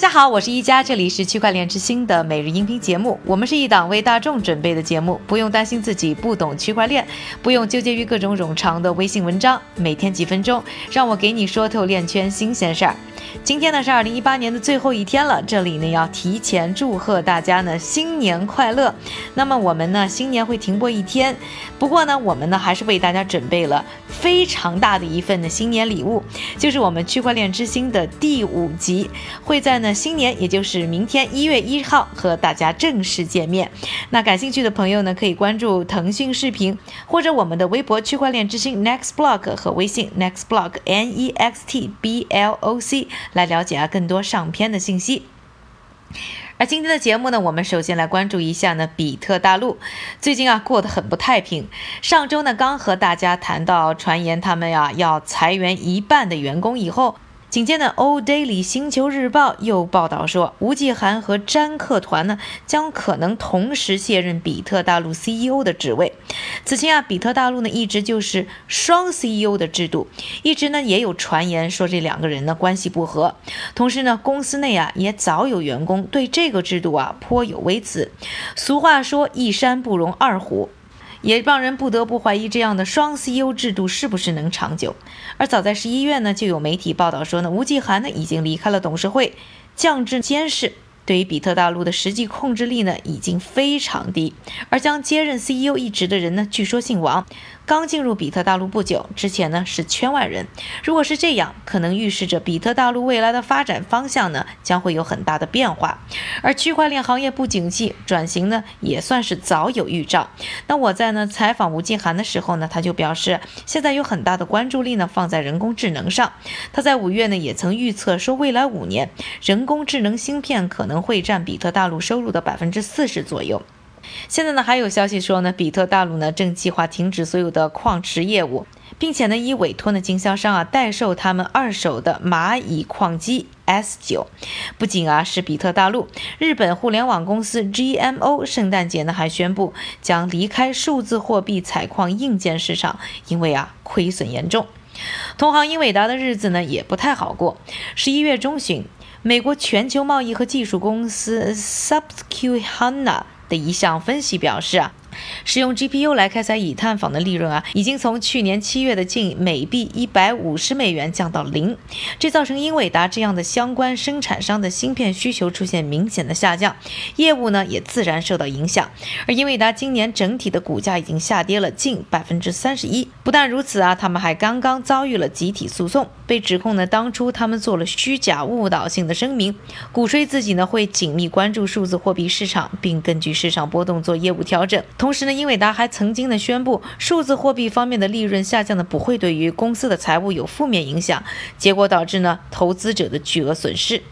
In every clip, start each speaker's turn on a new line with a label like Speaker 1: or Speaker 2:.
Speaker 1: 大家好，我是一加，这里是区块链之星的每日音频节目。我们是一档为大众准备的节目，不用担心自己不懂区块链，不用纠结于各种冗长的微信文章。每天几分钟，让我给你说透链圈新鲜事儿。今天呢是二零一八年的最后一天了，这里呢要提前祝贺大家呢新年快乐。那么我们呢新年会停播一天，不过呢我们呢还是为大家准备了非常大的一份的新年礼物，就是我们区块链之星的第五集，会在呢。新年，也就是明天一月一号，和大家正式见面。那感兴趣的朋友呢，可以关注腾讯视频或者我们的微博“区块链之星 Next Block” 和微信 Next Block N E X T B L O C 来了解啊更多上篇的信息。而今天的节目呢，我们首先来关注一下呢，比特大陆最近啊过得很不太平。上周呢，刚和大家谈到传言他们呀要裁员一半的员工以后。紧接着，《O Daily 星球日报》又报道说，吴继涵和詹克团呢将可能同时卸任比特大陆 CEO 的职位。此前啊，比特大陆呢一直就是双 CEO 的制度，一直呢也有传言说这两个人呢关系不和。同时呢，公司内啊也早有员工对这个制度啊颇有微词。俗话说，一山不容二虎。也让人不得不怀疑这样的双 CEO 制度是不是能长久。而早在十一月呢，就有媒体报道说呢，吴继涵呢已经离开了董事会，降至监事。对于比特大陆的实际控制力呢，已经非常低。而将接任 CEO 一职的人呢，据说姓王。刚进入比特大陆不久，之前呢是圈外人。如果是这样，可能预示着比特大陆未来的发展方向呢将会有很大的变化。而区块链行业不景气，转型呢也算是早有预兆。那我在呢采访吴继涵的时候呢，他就表示，现在有很大的关注力呢放在人工智能上。他在五月呢也曾预测说，未来五年人工智能芯片可能会占比特大陆收入的百分之四十左右。现在呢，还有消息说呢，比特大陆呢正计划停止所有的矿池业务，并且呢以委托呢经销商啊代售他们二手的蚂蚁矿机 S 九。不仅啊是比特大陆，日本互联网公司 GMO 圣诞节呢还宣布将离开数字货币采矿硬件市场，因为啊亏损严重。同行英伟达的日子呢也不太好过。十一月中旬，美国全球贸易和技术公司 Susquehanna。的一项分析表示啊。使用 GPU 来开采以太坊的利润啊，已经从去年七月的近每币一百五十美元降到零，这造成英伟达这样的相关生产商的芯片需求出现明显的下降，业务呢也自然受到影响。而英伟达今年整体的股价已经下跌了近百分之三十一。不但如此啊，他们还刚刚遭遇了集体诉讼，被指控呢当初他们做了虚假误导性的声明，鼓吹自己呢会紧密关注数字货币市场，并根据市场波动做业务调整。同时呢，英伟达还曾经呢宣布，数字货币方面的利润下降呢不会对于公司的财务有负面影响，结果导致呢投资者的巨额损失。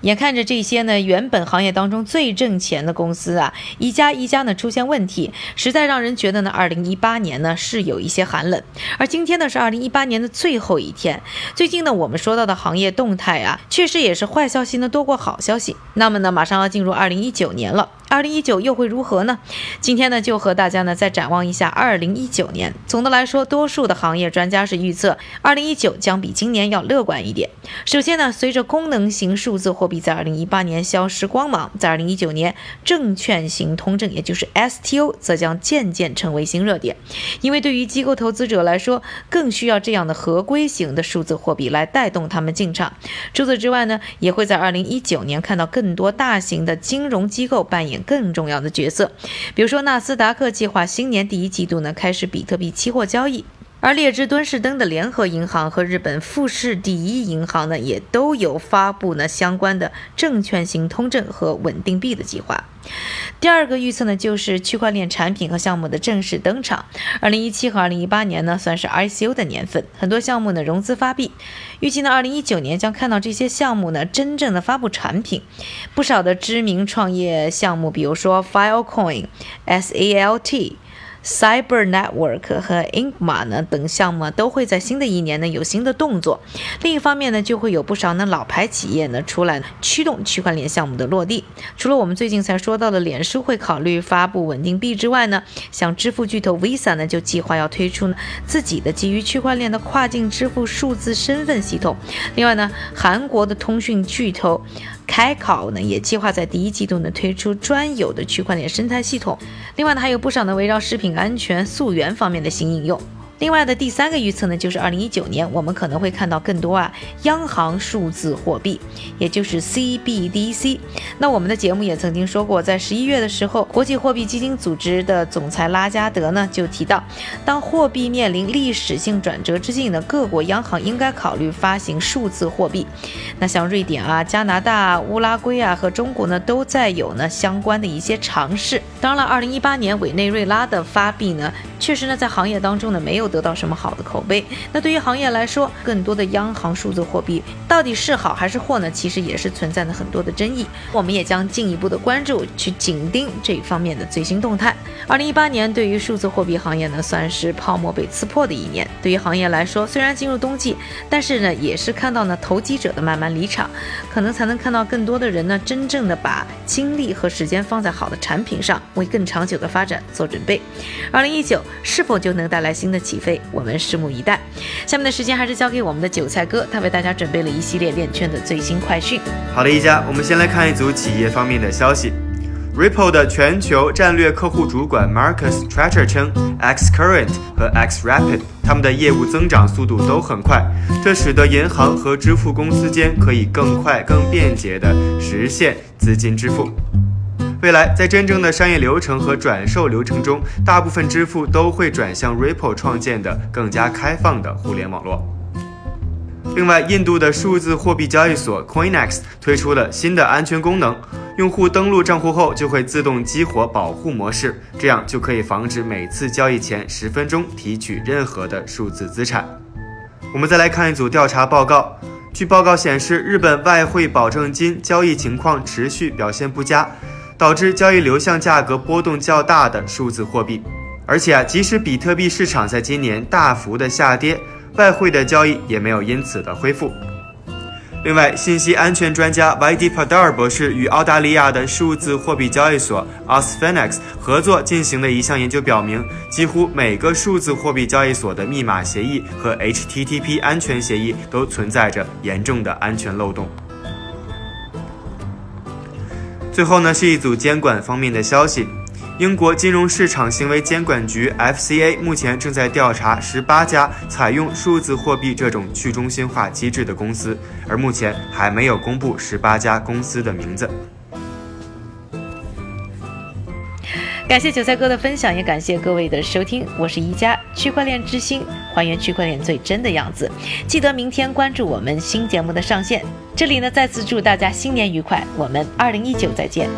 Speaker 1: 眼看着这些呢，原本行业当中最挣钱的公司啊，一家一家呢出现问题，实在让人觉得呢，二零一八年呢是有一些寒冷。而今天呢是二零一八年的最后一天，最近呢我们说到的行业动态啊，确实也是坏消息呢多过好消息。那么呢，马上要进入二零一九年了，二零一九又会如何呢？今天呢就和大家呢再展望一下二零一九年。总的来说，多数的行业专家是预测二零一九将比今年要乐观一点。首先呢，随着功能型数字货币在二零一八年消失光芒，在二零一九年，证券型通证，也就是 STO，则将渐渐成为新热点。因为对于机构投资者来说，更需要这样的合规型的数字货币来带动他们进场。除此之外呢，也会在二零一九年看到更多大型的金融机构扮演更重要的角色。比如说，纳斯达克计划新年第一季度呢开始比特币期货交易。而列支敦士登的联合银行和日本富士第一银行呢，也都有发布呢相关的证券型通证和稳定币的计划。第二个预测呢，就是区块链产品和项目的正式登场。二零一七和二零一八年呢，算是 ICO 的年份，很多项目呢融资发币。预计呢，二零一九年将看到这些项目呢真正的发布产品。不少的知名创业项目，比如说 Filecoin、SALT。Cyber Network 和 Inkma 呢等项目都会在新的一年呢有新的动作。另一方面呢，就会有不少呢老牌企业呢出来驱动区块链项目的落地。除了我们最近才说到的脸书会考虑发布稳定币之外呢，像支付巨头 Visa 呢就计划要推出呢自己的基于区块链的跨境支付数字身份系统。另外呢，韩国的通讯巨头。开考呢也计划在第一季度呢推出专有的区块链生态系统。另外呢，还有不少呢围绕食品安全、溯源方面的新应用。另外的第三个预测呢，就是二零一九年我们可能会看到更多啊央行数字货币，也就是 CBDC。那我们的节目也曾经说过，在十一月的时候，国际货币基金组织的总裁拉加德呢就提到，当货币面临历史性转折之际呢，各国央行应该考虑发行数字货币。那像瑞典啊、加拿大、乌拉圭啊和中国呢，都在有呢相关的一些尝试。当然了，二零一八年委内瑞拉的发币呢，确实呢在行业当中呢没有。得到什么好的口碑？那对于行业来说，更多的央行数字货币到底是好还是祸呢？其实也是存在着很多的争议。我们也将进一步的关注，去紧盯这一方面的最新动态。二零一八年对于数字货币行业呢，算是泡沫被刺破的一年。对于行业来说，虽然进入冬季，但是呢，也是看到呢投机者的慢慢离场，可能才能看到更多的人呢，真正的把精力和时间放在好的产品上，为更长久的发展做准备。二零一九是否就能带来新的起飞，我们拭目以待。下面的时间还是交给我们的韭菜哥，他为大家准备了一系列链圈的最新快讯。
Speaker 2: 好的，一家，我们先来看一组企业方面的消息。Ripple 的全球战略客户主管 Marcus Treasure 称，Xcurrent 和 Xrapid 他们的业务增长速度都很快，这使得银行和支付公司间可以更快、更便捷地实现资金支付。未来，在真正的商业流程和转售流程中，大部分支付都会转向 Ripple 创建的更加开放的互联网络。另外，印度的数字货币交易所 Coinex 推出了新的安全功能，用户登录账户后就会自动激活保护模式，这样就可以防止每次交易前十分钟提取任何的数字资产。我们再来看一组调查报告，据报告显示，日本外汇保证金交易情况持续表现不佳。导致交易流向价格波动较大的数字货币，而且啊，即使比特币市场在今年大幅的下跌，外汇的交易也没有因此的恢复。另外，信息安全专家 Y.D. Padar 博士与澳大利亚的数字货币交易所 a s f e n e x 合作进行的一项研究表明，几乎每个数字货币交易所的密码协议和 HTTP 安全协议都存在着严重的安全漏洞。最后呢，是一组监管方面的消息。英国金融市场行为监管局 FCA 目前正在调查十八家采用数字货币这种去中心化机制的公司，而目前还没有公布十八家公司的名字。
Speaker 1: 感谢韭菜哥的分享，也感谢各位的收听。我是一加区块链之星，还原区块链最真的样子。记得明天关注我们新节目的上线。这里呢，再次祝大家新年愉快，我们二零一九再见。